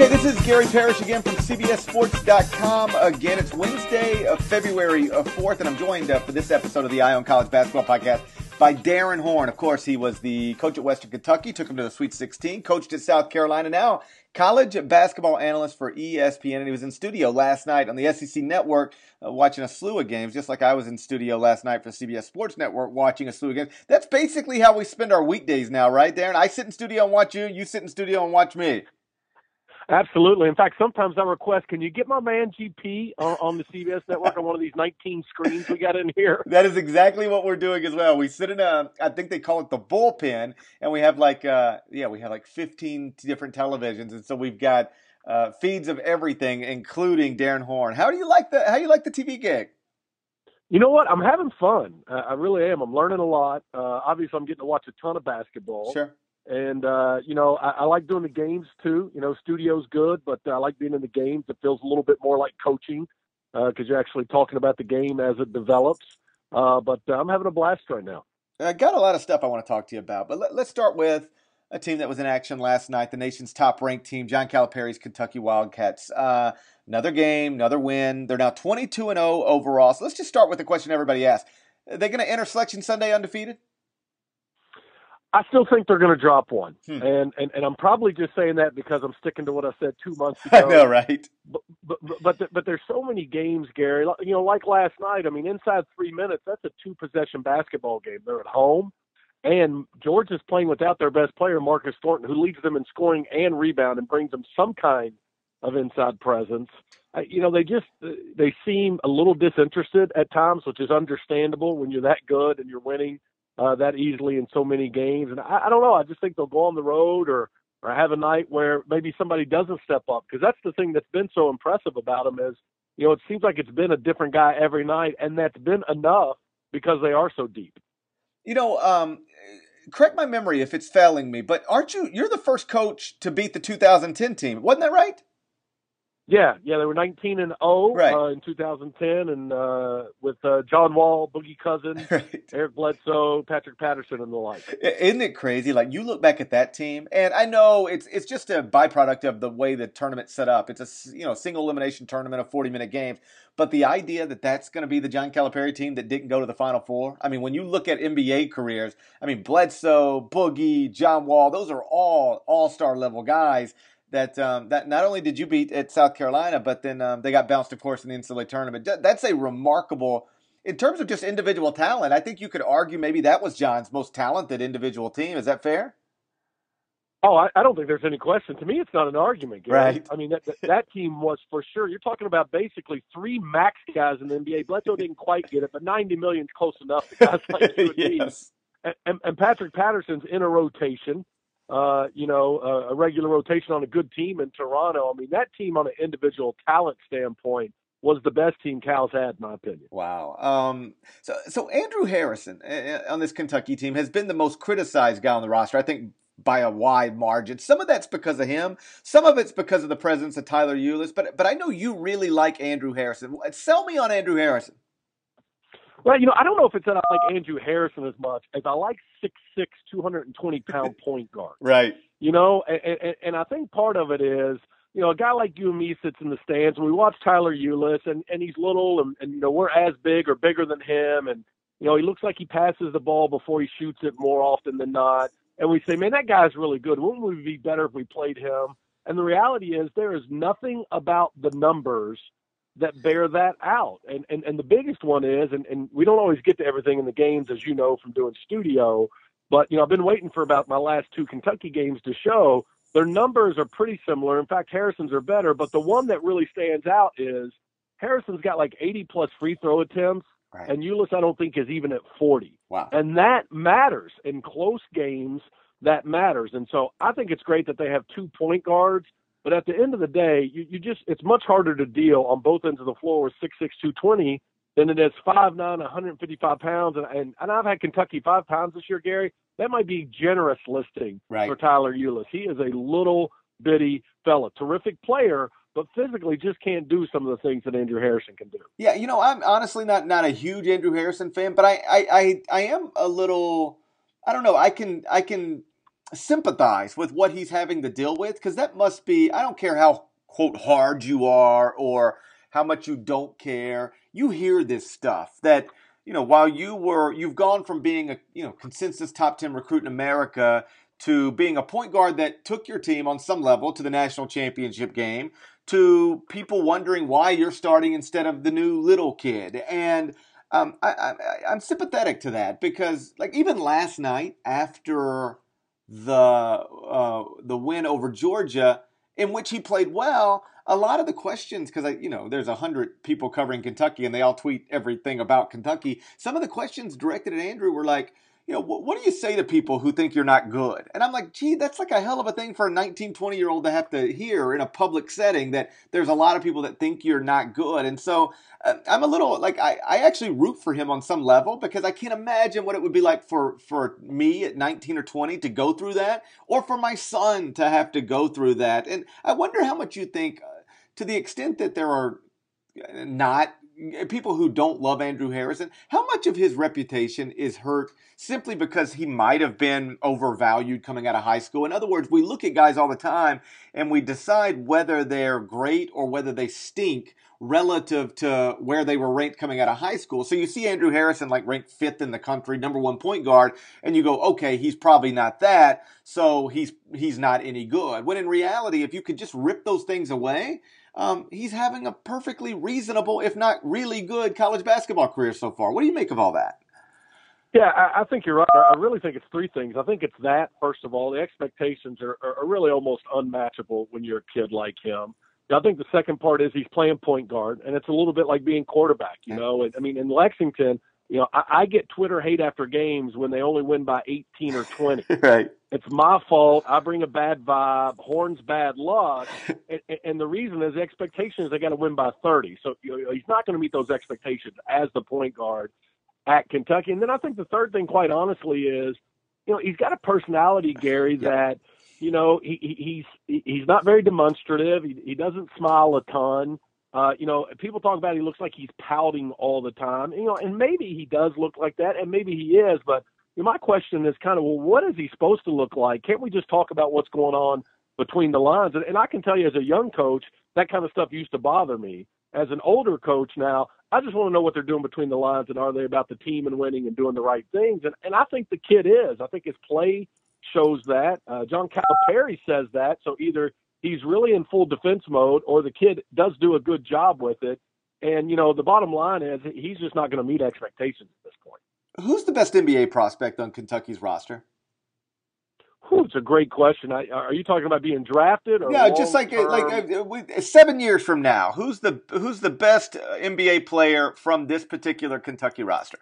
Okay, this is Gary Parrish again from CBSSports.com. Again, it's Wednesday of February 4th, and I'm joined uh, for this episode of the Eye on College Basketball Podcast by Darrin Horn. Of course, he was the coach at Western Kentucky, took him to the Sweet 16, coached at South Carolina, now college basketball analyst for ESPN, and he was in studio last night on the SEC Network uh, watching a slew of games, just like I was in studio last night for CBS Sports Network watching a slew of games. That's basically how we spend our weekdays now, right, Darrin? I sit in studio and watch you, you sit in studio and watch me. Absolutely. In fact, sometimes I request, can you get my man GP on, on, the CBS network on one of these 19 screens we got in here? That is exactly what we're doing as well. We sit in a, I think they call it the bullpen, and we have like, uh, yeah, we have like 15 different televisions, and so we've got uh, feeds of everything, including Darrin Horn. How do you like the How do you like the TV gig? You know what? I'm having fun. Uh, I really am. I'm learning a lot. Uh, obviously, I'm getting to watch a ton of basketball. Sure. And uh, you know, I, I like doing the games too. You know, studio's good, but I like being in the games. It feels a little bit more like coaching because uh, you're actually talking about the game as it develops. Uh, but uh, I'm having a blast right now. I got a lot of stuff I want to talk to you about, but let, us start with a team that was in action last night, the nation's top-ranked team, John Calipari's Kentucky Wildcats. Uh, another game, another win. They're now 22 and 0 overall. So let's just start with the question everybody asks: Are they going to enter Selection Sunday undefeated? I still think they're going to drop one, hmm. and, and and I'm probably just saying that because I'm sticking to what I said two months ago. I know, right? But but but, but there's so many games, Gary. You know, like last night. I mean, inside three minutes, that's a two possession basketball game. They're at home, and Georgia's playing without their best player, Marcus Thornton, who leads them in scoring and rebound and brings them some kind of inside presence. Uh, you know, they just they seem a little disinterested at times, which is understandable when you're that good and you're winning uh, that easily in so many games. And I, I don't know. I just think they'll go on the road or or have a night where maybe somebody doesn't step up because that's the thing that's been so impressive about them is you know it seems like it's been a different guy every night and that's been enough because they are so deep. You know, um, correct my memory if it's failing me, but aren't you? You're the first coach to beat the 2010 team, wasn't that right? Yeah, yeah, they were 19 and 0 right. uh, in 2010, and uh, with uh, John Wall, Boogie Cousins, right. Eric Bledsoe, Patrick Patterson, and the like. Isn't it crazy? Like you look back at that team, and I know it's it's just a byproduct of the way the tournament's set up. It's a you know single elimination tournament of 40 minute games, but the idea that that's going to be the John Calipari team that didn't go to the Final Four. I mean, when you look at NBA careers, I mean Bledsoe, Boogie, John Wall, those are all all star level guys that um, that not only did you beat at South Carolina, but then um, they got bounced, of course, in the NCAA tournament. That's a remarkable, in terms of just individual talent. I think you could argue maybe that was John's most talented individual team. Is that fair? Oh, I, I don't think there's any question. To me, it's not an argument, Gary. Right. I mean, that, that, that team was for sure. You're talking about basically three max guys in the NBA. Bledsoe didn't quite get it, but 90 million is close enough to guys like you and yes. me. And, and Patrick Patterson's in a rotation uh, you know, a, a regular rotation on a good team in Toronto. I mean, that team on an individual talent standpoint was the best team Cal's had, in my opinion. Wow. Um, so, so Andrew Harrison uh, on this Kentucky team has been the most criticized guy on the roster. I think by a wide margin. Some of that's because of him. Some of it's because of the presence of Tyler Ulis. But but I know you really like Andrew Harrison. Sell me on Andrew Harrison. Well, you know, I don't know if it's that I like Andrew Harrison as much as I like six six, two hundred and twenty pound point guard. Right. You know, and, and, and I think part of it is, you know, a guy like you and me sits in the stands and we watch Tyler Ulis and, and he's little and, and, you know, we're as big or bigger than him. And, you know, he looks like he passes the ball before he shoots it more often than not. And we say, man, that guy's really good. Wouldn't we be better if we played him? And the reality is there is nothing about the numbers – that bear that out. And and, and the biggest one is, and, and we don't always get to everything in the games, as you know from doing studio, but you know, I've been waiting for about my last two Kentucky games to show their numbers are pretty similar. In fact, Harrison's are better, but the one that really stands out is Harrison's got like 80 plus free throw attempts, right. and Ulis I don't think is even at 40. Wow. And that matters in close games. That matters, and so I think it's great that they have two point guards but at the end of the day, you, you just it's much harder to deal on both ends of the floor with six six two twenty than it is five nine, 155 pounds. And, and and I've had Kentucky five pounds this year, Gary. That might be generous listing right. for Tyler Ulis. He is a little bitty fella, terrific player, but physically just can't do some of the things that Andrew Harrison can do. Yeah, you know, I'm honestly not not a huge Andrew Harrison fan, but I I I, I am a little. I don't know. I can I can sympathize with what he's having to deal with because that must be, I don't care how, quote, hard you are or how much you don't care. You hear this stuff that, you know, while you were, you've gone from being a, you know, consensus top 10 recruit in America to being a point guard that took your team on some level to the national championship game to people wondering why you're starting instead of the new little kid. And um, I, am sympathetic to that because, like, even last night after the uh, the win over Georgia, in which he played well, a lot of the questions because I, you know, there's a hundred people covering Kentucky and they all tweet everything about Kentucky. Some of the questions directed at Andrew were like you know, what, what, do you say to people who think you're not good? And I'm like, gee, that's like a hell of a thing for a 19, 20 year old to have to hear in a public setting that there's a lot of people that think you're not good. And so uh, I'm a little like, I, I actually root for him on some level because I can't imagine what it would be like for, for me at 19 or 20 to go through that or for my son to have to go through that. And I wonder how much you think, uh, to the extent that there are uh, not Uh, people who don't love Andrew Harrison, how much of his reputation is hurt simply because he might have been overvalued coming out of high school? In other words, we look at guys all the time and we decide whether they're great or whether they stink relative to where they were ranked coming out of high school. So you see Andrew Harrison like ranked fifth in the country, number one point guard, and you go, okay, he's probably not that, so he's he's not any good. When in reality, if you could just rip those things away, um, he's having a perfectly reasonable, if not really good, college basketball career so far. What do you make of all that? Yeah, I, I think you're right. I really think it's three things. I think it's that first of all, the expectations are, are really almost unmatchable when you're a kid like him. I think the second part is he's playing point guard, and it's a little bit like being quarterback. You know, I mean, in Lexington, you know, I, I get Twitter hate after games when they only win by 18 or 20. right. It's my fault. I bring a bad vibe. Horns bad luck. and, and the reason is the expectation is they got to win by 30. So you know, he's not going to meet those expectations as the point guard at Kentucky. And then I think the third thing, quite honestly, is you know he's got a personality, Gary, that you know he, he's he's not very demonstrative. He, he doesn't smile a ton. Uh, you know, people talk about he looks like he's pouting all the time. You know, and maybe he does look like that, and maybe he is. But you know, my question is kind of, well, what is he supposed to look like? Can't we just talk about what's going on between the lines? And, and I can tell you, as a young coach, that kind of stuff used to bother me. As an older coach now, I just want to know what they're doing between the lines and are they about the team and winning and doing the right things? And and I think the kid is. I think his play shows that. Uh, John Calipari says that. So either he's really in full defense mode, or the kid does do a good job with it. And you know, the bottom line is he's just not going to meet expectations at this point. Who's the best NBA prospect on Kentucky's roster? Whew, it's a great question. I, are you talking about being drafted? Or yeah, just like like uh, seven years from now, who's the who's the best uh, NBA player from this particular Kentucky roster?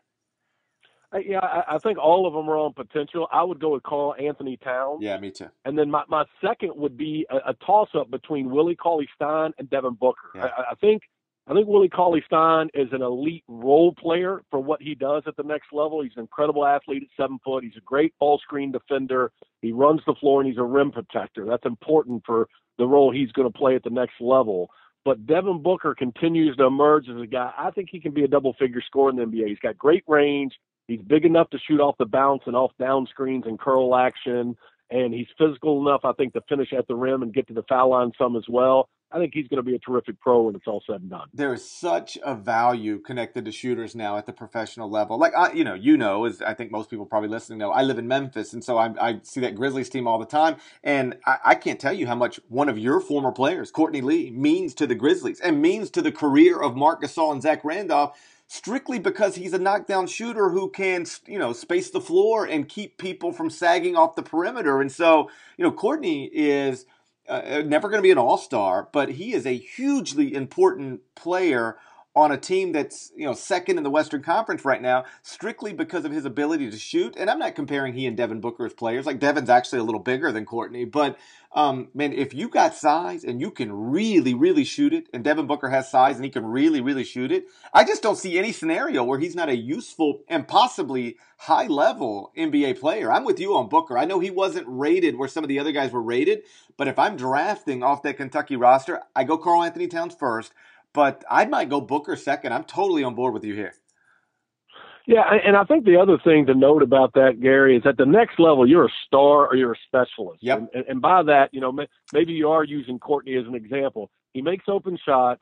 Yeah, I, I, think all of them are on potential. I would go with Karl-Anthony Towns. Yeah, me too. And then my, my second would be a, a toss up between Willie Cauley Stein and Devin Booker. Yeah. I, I think I think Willie Cauley Stein is an elite role player for what he does at the next level. He's an incredible athlete at seven foot. He's a great ball screen defender. He runs the floor and he's a rim protector. That's important for the role he's going to play at the next level. But Devin Booker continues to emerge as a guy. I think he can be a double figure scorer in the NBA. He's got great range. He's big enough to shoot off the bounce and off down screens and curl action. And he's physical enough, I think, to finish at the rim and get to the foul line some as well. I think he's going to be a terrific pro when it's all said and done. There is such a value connected to shooters now at the professional level. Like I, you know, you know, as I think most people probably listening know, I live in Memphis, and so I, I see that Grizzlies team all the time, and I, I, can't tell you how much one of your former players, Courtney Lee, means to the Grizzlies and means to the career of Marc Gasol and Zach Randolph strictly because he's a knockdown shooter who can, you know, space the floor and keep people from sagging off the perimeter. And so, you know, Courtney is uh, uh never going to be an all star, but he is a hugely important player on a team that's you know second in the Western Conference right now, strictly because of his ability to shoot. And I'm not comparing he and Devin Booker as players. Like Devin's actually a little bigger than Courtney, but um, man, if you got size and you can really, really shoot it, and Devin Booker has size and he can really, really shoot it, I just don't see any scenario where he's not a useful and possibly high level NBA player. I'm with you on Booker. I know he wasn't rated where some of the other guys were rated, but if I'm drafting off that Kentucky roster, I go Karl-Anthony Towns first but I might go Booker second. I'm totally on board with you here. Yeah, and I think the other thing to note about that, Gary, is at the next level, you're a star or you're a specialist. Yep. And, and by that, you know, maybe you are using Courtney as an example. He makes open shots,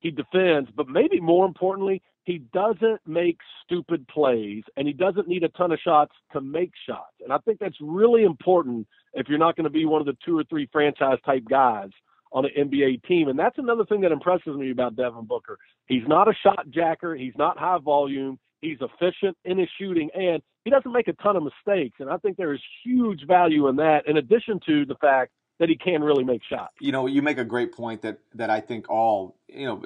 he defends, but maybe more importantly, he doesn't make stupid plays and he doesn't need a ton of shots to make shots. And I think that's really important if you're not going to be one of the two or three franchise type guys on an NBA team. And that's another thing that impresses me about Devin Booker. He's not a shot jacker, he's not high volume. He's efficient in his shooting, and he doesn't make a ton of mistakes. And I think there is huge value in that, in addition to the fact that he can really make shots. You know, you make a great point that that I think all you know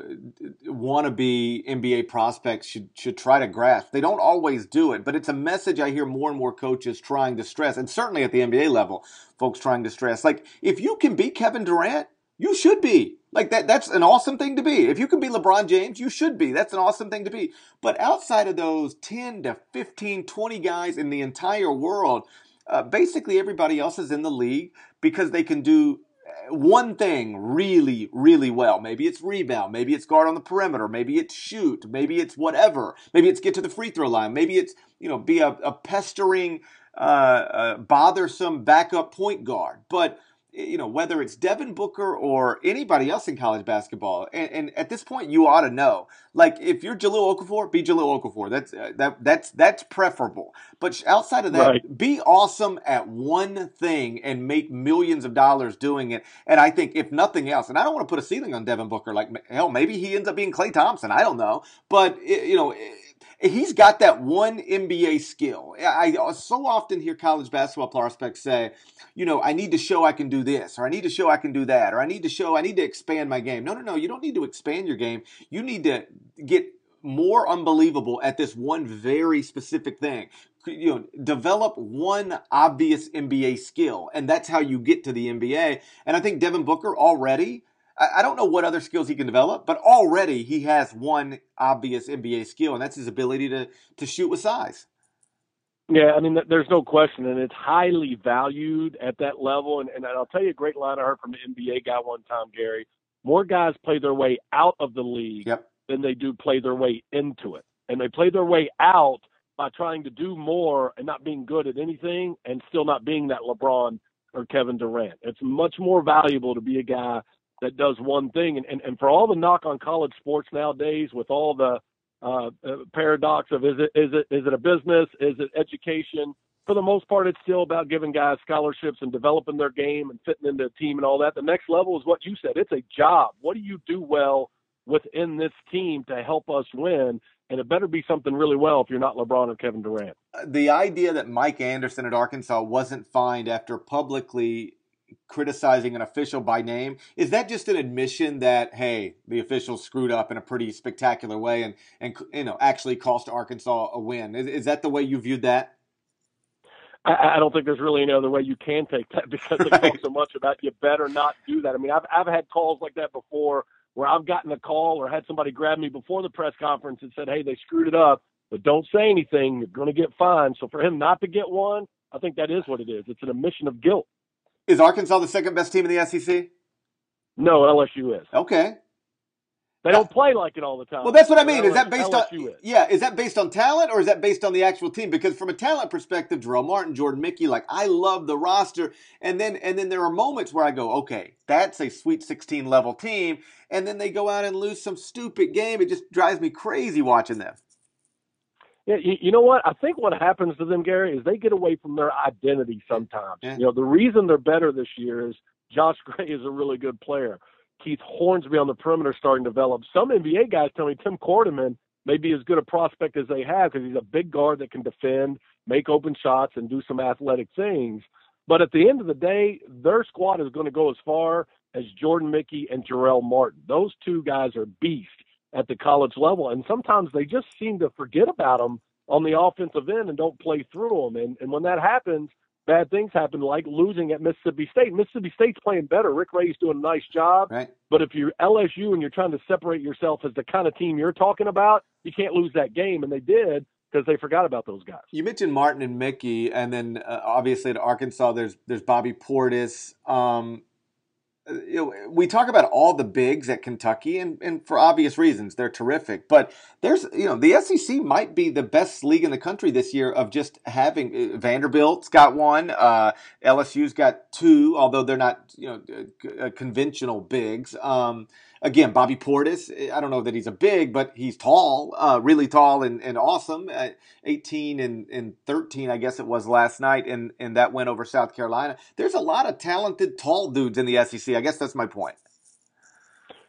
wannabe NBA prospects should should try to grasp. They don't always do it, but it's a message I hear more and more coaches trying to stress, and certainly at the NBA level, folks trying to stress. Like if you can beat Kevin Durant, you should be. Like that that's an awesome thing to be. If you can be LeBron James, you should be. That's an awesome thing to be. But outside of those 10 to 15, 20 guys in the entire world, uh, basically everybody else is in the league because they can do uh, one thing really, really well. Maybe it's rebound. Maybe it's guard on the perimeter. Maybe it's shoot. Maybe it's whatever. Maybe it's get to the free throw line. Maybe it's, you know, be a, a pestering, uh, uh, bothersome backup point guard. But Eh, you know, whether it's Devin Booker or anybody else in college basketball, and, and, at this point, you ought to know. Like, if you're Jahlil Okafor, be Jahlil Okafor. That's uh, that that's that's preferable. But outside of that, right. be awesome at one thing and make millions of dollars doing it. And I think, if nothing else, and I don't want to put a ceiling on Devin Booker. Like, hell, maybe he ends up being Klay Thompson. I don't know, but eh, you know he's got that one NBA skill. I uh, so often hear college basketball prospects say, you know, I need to show I can do this, or I need to show I can do that, or I need to show I need to expand my game. No, no, no, you don't need to expand your game. You need to get more unbelievable at this one very specific thing. You know, develop one obvious NBA skill, and that's how you get to the NBA. And I think Devin Booker already I don't know what other skills he can develop, but already he has one obvious NBA skill, and that's his ability to to shoot with size. Yeah, I mean, there's no question, and it's highly valued at that level. And, and I'll tell you a great line I heard from an NBA guy one time, Gary. More guys play their way out of the league yep. than they do play their way into it, and they play their way out by trying to do more and not being good at anything, and still not being that LeBron or Kevin Durant. It's much more valuable to be a guy that does one thing. And, and, and for all the knock on college sports nowadays, with all the uh, uh, paradox of is it is it is it a business, is it education? For the most part, it's still about giving guys scholarships and developing their game and fitting into a team and all that. The next level is what you said. It's a job. What do you do well within this team to help us win? And it better be something really well if you're not LeBron or Kevin Durant. The idea that Mike Anderson at Arkansas wasn't fined after publicly criticizing an official by name is that just an admission that hey the officials screwed up in a pretty spectacular way and and you know actually cost arkansas a win is, is that the way you viewed that I, I don't think there's really any other way you can take that because right. goes so much about you better not do that. I mean, I've I've had calls like that before where I've gotten a call or had somebody grab me before the press conference and said, "Hey, they screwed it up, but don't say anything. You're going to get fined." So for him not to get one, I think that is what it is. It's an admission of guilt. Is Arkansas the second best team in the SEC? No, LSU is. Okay. They don't play like it all the time. Well, that's what I mean. Is that based LSU on is. yeah? Is that based on talent or is that based on the actual team? Because from a talent perspective, Jarell Martin, Jordan Mickey, like I love the roster, and then and then there are moments where I go, okay, that's a Sweet 16 level team, and then they go out and lose some stupid game. It just drives me crazy watching them. Yeah, you, you know what? I think what happens to them, Gary, is they get away from their identity sometimes. Yeah. You know, the reason they're better this year is Josh Gray is a really good player. Keith Hornsby on the perimeter starting to develop. Some NBA guys tell me Tim Quarterman may be as good a prospect as they have because he's a big guard that can defend, make open shots, and do some athletic things. But at the end of the day, their squad is going to go as far as Jordan Mickey and Jarell Martin. Those two guys are beasts at the college level. And sometimes they just seem to forget about them on the offensive end and don't play through them. And, and when that happens, bad things happen, like losing at Mississippi State. Mississippi State's playing better. Rick Ray's doing a nice job. Right. But if you're LSU and you're trying to separate yourself as the kind of team you're talking about, you can't lose that game. And they did because they forgot about those guys. You mentioned Martin and Mickey, and then uh, obviously at Arkansas, there's there's Bobby Portis. Um, you know, we talk about all the bigs at Kentucky, and, and for obvious reasons, they're terrific. But there's, you know, the SEC might be the best league in the country this year of just having uh, Vanderbilt's got one, uh, LSU's got two, although they're not, you know, uh, conventional bigs. Um, again, Bobby Portis, I don't know that he's a big, but he's tall, uh, really tall and, and awesome. Uh, 18 and, and 13, I guess it was last night, and, and that went over South Carolina. There's a lot of talented, tall dudes in the SEC. I guess that's my point.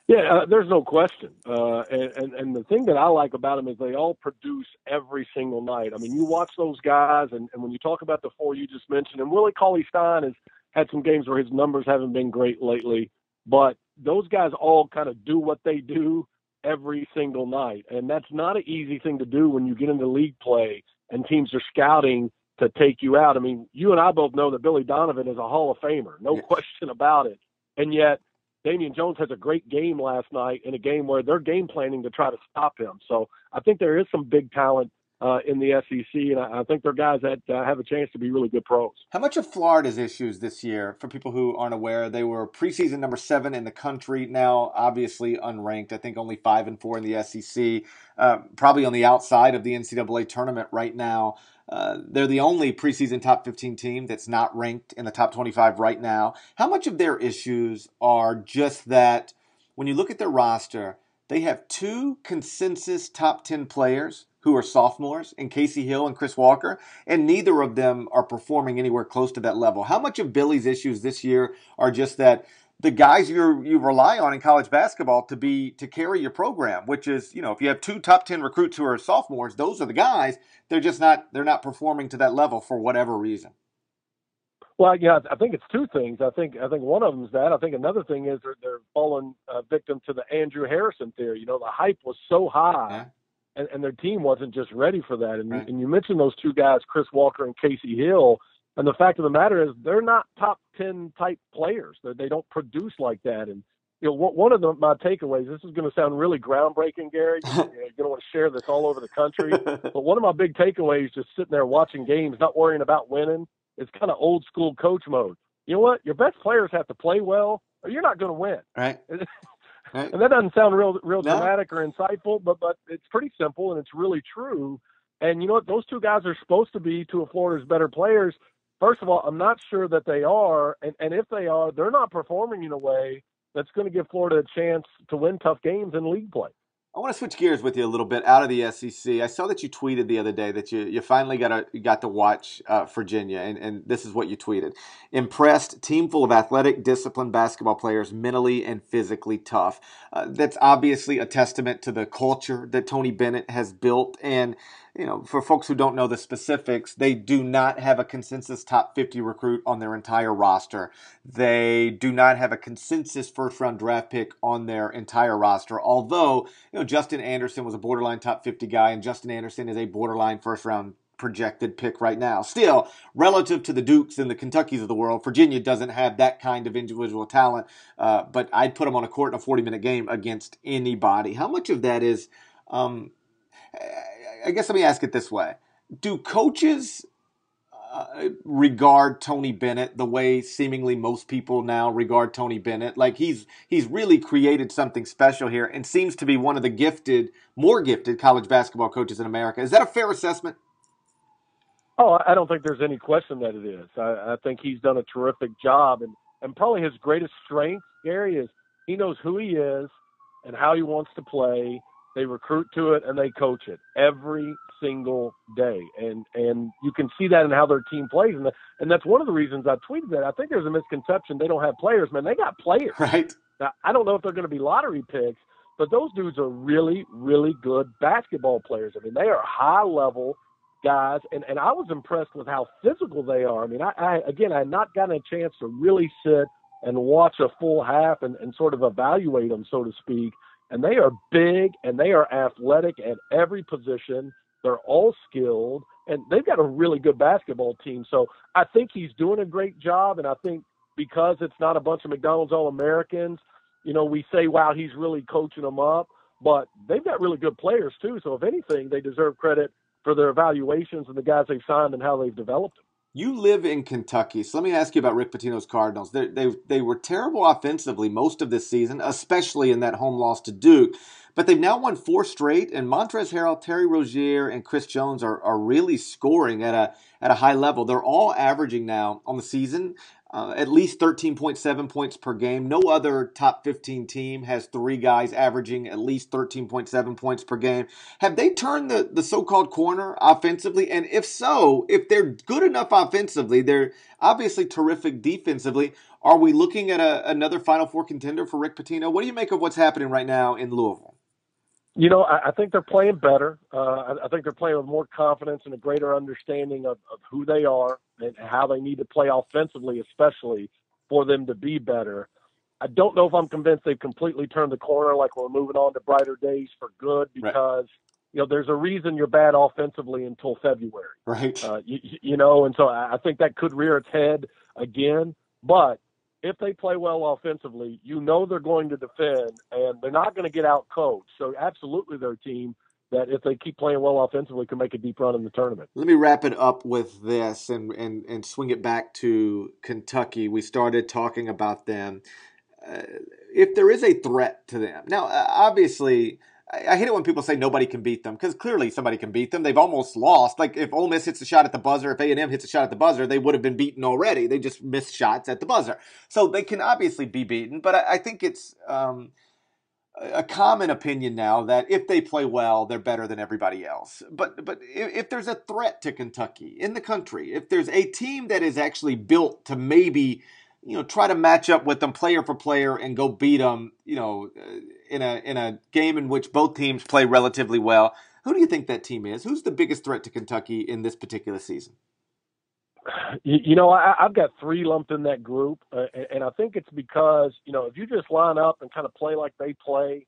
Yeah, uh, there's no question. Uh, and, and, and the thing that I like about them is they all produce every single night. I mean, you watch those guys, and, and when you talk about the four you just mentioned, and Willie Cauley Stein has had some games where his numbers haven't been great lately, but those guys all kind of do what they do every single night. And that's not an easy thing to do when you get into league play and teams are scouting to take you out. I mean, you and I both know that Billy Donovan is a Hall of Famer, no yes. question about it. And yet, Damian Jones has a great game last night in a game where they're game planning to try to stop him. So I think there is some big talent uh, in the SEC, and I, I think they're guys that uh, have a chance to be really good pros. How much of Florida's issues this year, for people who aren't aware, they were preseason number seven in the country. Now, obviously unranked. I think only five and four in the SEC. Uh, probably on the outside of the NCAA tournament right now. Uh, they're the only preseason top 15 team that's not ranked in the top 25 right now. How much of their issues are just that when you look at their roster, they have two consensus top 10 players who are sophomores in Kasey Hill and Chris Walker, and neither of them are performing anywhere close to that level. How much of Billy's issues this year are just that the guys you you rely on in college basketball to be to carry your program, which is you know if you have two top ten recruits who are sophomores, those are the guys. They're just not they're not performing to that level for whatever reason. Well, yeah, I think it's two things. I think I think one of them is that. I think another thing is they're, they're falling uh, victim to the Andrew Harrison theory. You know, the hype was so high yeah and, and their team wasn't just ready for that. And, right. and you mentioned those two guys, Chris Walker and Kasey Hill. And the fact of the matter is, they're not top ten type players. They're, they don't produce like that. And you know, one of the, my takeaways. This is going to sound really groundbreaking, Gary. You're going to want to share this all over the country. but one of my big takeaways, just sitting there watching games, not worrying about winning, is kind of old school coach mode. You know what? Your best players have to play well, or you're not going to win. Right. Right. And that doesn't sound real real no. dramatic or insightful, but but it's pretty simple and it's really true. And you know what? Those two guys are supposed to be two of Florida's better players. First of all, I'm not sure that they are, and, and if they are, they're not performing in a way that's going to give Florida a chance to win tough games in league play. I want to switch gears with you a little bit out of the SEC. I saw that you tweeted the other day that you, you finally got a, got to watch uh, Virginia, and, and this is what you tweeted: impressed team full of athletic, disciplined basketball players, mentally and physically tough. Uh, that's obviously a testament to the culture that Tony Bennett has built, and you know, for folks who don't know the specifics, they do not have a consensus top 50 recruit on their entire roster. They do not have a consensus first round draft pick on their entire roster. Although, you know, Justin Anderson was a borderline top 50 guy, and Justin Anderson is a borderline first round projected pick right now. Still, relative to the Dukes and the Kentuckys of the world, Virginia doesn't have that kind of individual talent. Uh, but I'd put them on a court in a 40 minute game against anybody. How much of that is um, I guess let me ask it this way: Do coaches uh, regard Tony Bennett the way seemingly most people now regard Tony Bennett? Like he's he's really created something special here, and seems to be one of the gifted, more gifted college basketball coaches in America. Is that a fair assessment? Oh, I don't think there's any question that it is. I, I think he's done a terrific job, and and probably his greatest strength, Gary, is he knows who he is and how he wants to play they recruit to it and they coach it every single day, and and you can see that in how their team plays, and the, and that's one of the reasons I tweeted that. I think there's a misconception they don't have players, man. They got players. Right. Now I don't know if they're going to be lottery picks, but those dudes are really really good basketball players. I mean, they are high level guys, and and I was impressed with how physical they are. I mean, I, I again I had not gotten a chance to really sit and watch a full half and, and sort of evaluate them, so to speak and they are big and they are athletic at every position. They're all skilled and they've got a really good basketball team. So I think he's doing a great job. And I think because it's not a bunch of McDonald's All Americans, you know, we say, wow, he's really coaching them up. But they've got really good players too. So if anything, they deserve credit for their evaluations and the guys they've signed and how they've developed them. You live in Kentucky, so let me ask you about Rick Pitino's Cardinals. They, they, they were terrible offensively most of this season, especially in that home loss to Duke. But they've now won four straight, and Montrezl Harrell, Terry Rozier, and Chris Jones are, are really scoring at a at a high level. They're all averaging now on the season uh, at least 13.7 points per game. No other top 15 team has three guys averaging at least 13.7 points per game. Have they turned the, the so called corner offensively? And if so, if they're good enough offensively, they're obviously terrific defensively. Are we looking at a, another Final Four contender for Rick Pitino? What do you make of what's happening right now in Louisville? You know, I, I think they're playing better. Uh, I, I think they're playing with more confidence and a greater understanding of, of who they are and how they need to play offensively, especially for them to be better. I don't know if I'm convinced they've completely turned the corner, like we're moving on to brighter days for good, because right. you know there's a reason you're bad offensively until February, right? Uh, you, you know, and so I think that could rear its head again. But if they play well offensively, you know they're going to defend and they're not going to get out coached. So absolutely they're team that if they keep playing well offensively can make a deep run in the tournament. Let me wrap it up with this and and, and swing it back to Kentucky. We started talking about them. Uh, if there is a threat to them. Now, uh, obviously, I, hate it when people say nobody can beat them because clearly somebody can beat them. They've almost lost. Like if Ole Miss hits a shot at the buzzer, if A and M hits a shot at the buzzer, they would have been beaten already. They just missed shots at the buzzer, so they can obviously be beaten. But I, I think it's. Um, a common opinion now that if they play well, they're better than everybody else. But but if, if, there's a threat to Kentucky in the country, if there's a team that is actually built to maybe you know try to match up with them player for player and go beat them, you know, in a in a game in which both teams play relatively well. Who do you think that team is? Who's the biggest threat to Kentucky in this particular season? You, you know, I, I've got three lumped in that group, uh, and I think it's because you know if you just line up and kind of play like they play,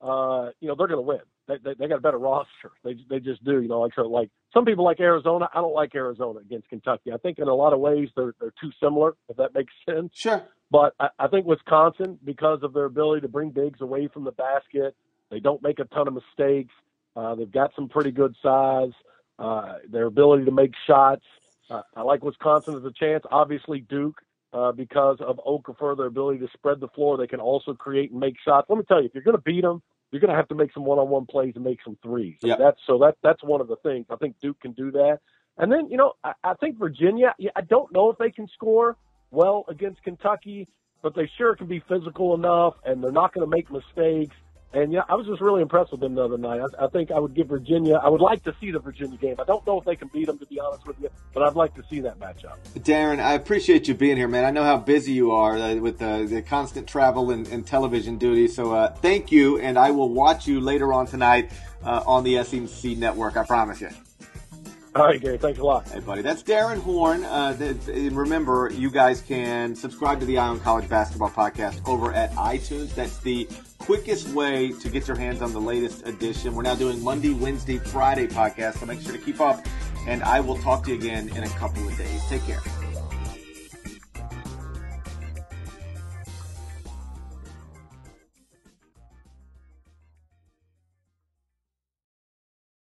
uh, you know they're going to win. They, they, they got a better roster. They they just do. You know, like so, like some people like Arizona. I don't like Arizona against Kentucky. I think in a lot of ways they're they're too similar. If that makes sense. Sure. But I, I think Wisconsin, because of their ability to bring bigs away from the basket, they don't make a ton of mistakes. Uh, they've got some pretty good size. Uh, their ability to make shots. Uh, I like Wisconsin as a chance. Obviously Duke, uh, because of Okafor, their ability to spread the floor. They can also create and make shots. Let me tell you, if you're going to beat them, you're going to have to make some one-on-one plays and make some threes. Yeah. That's so that that's one of the things. I think Duke can do that. And then you know, I, I think Virginia. I don't know if they can score well against Kentucky, but they sure can be physical enough, and they're not going to make mistakes. And yeah, I was just really impressed with them the other night. I, I think I would give Virginia. I would like to see the Virginia game. I don't know if they can beat them, to be honest with you, but I'd like to see that matchup. Darrin, I appreciate you being here, man. I know how busy you are uh, with uh, the constant travel and, and television duty. So uh, thank you, and I will watch you later on tonight uh, on the SEC network. I promise you. All right, Gary. Thanks a lot. Hey, buddy. That's Darrin Horn. Uh, remember, you guys can subscribe to the Eye on College Basketball Podcast over at iTunes. That's the quickest way to get your hands on the latest edition. We're now doing Monday, Wednesday, Friday podcast, so make sure to keep up. And I will talk to you again in a couple of days. Take care.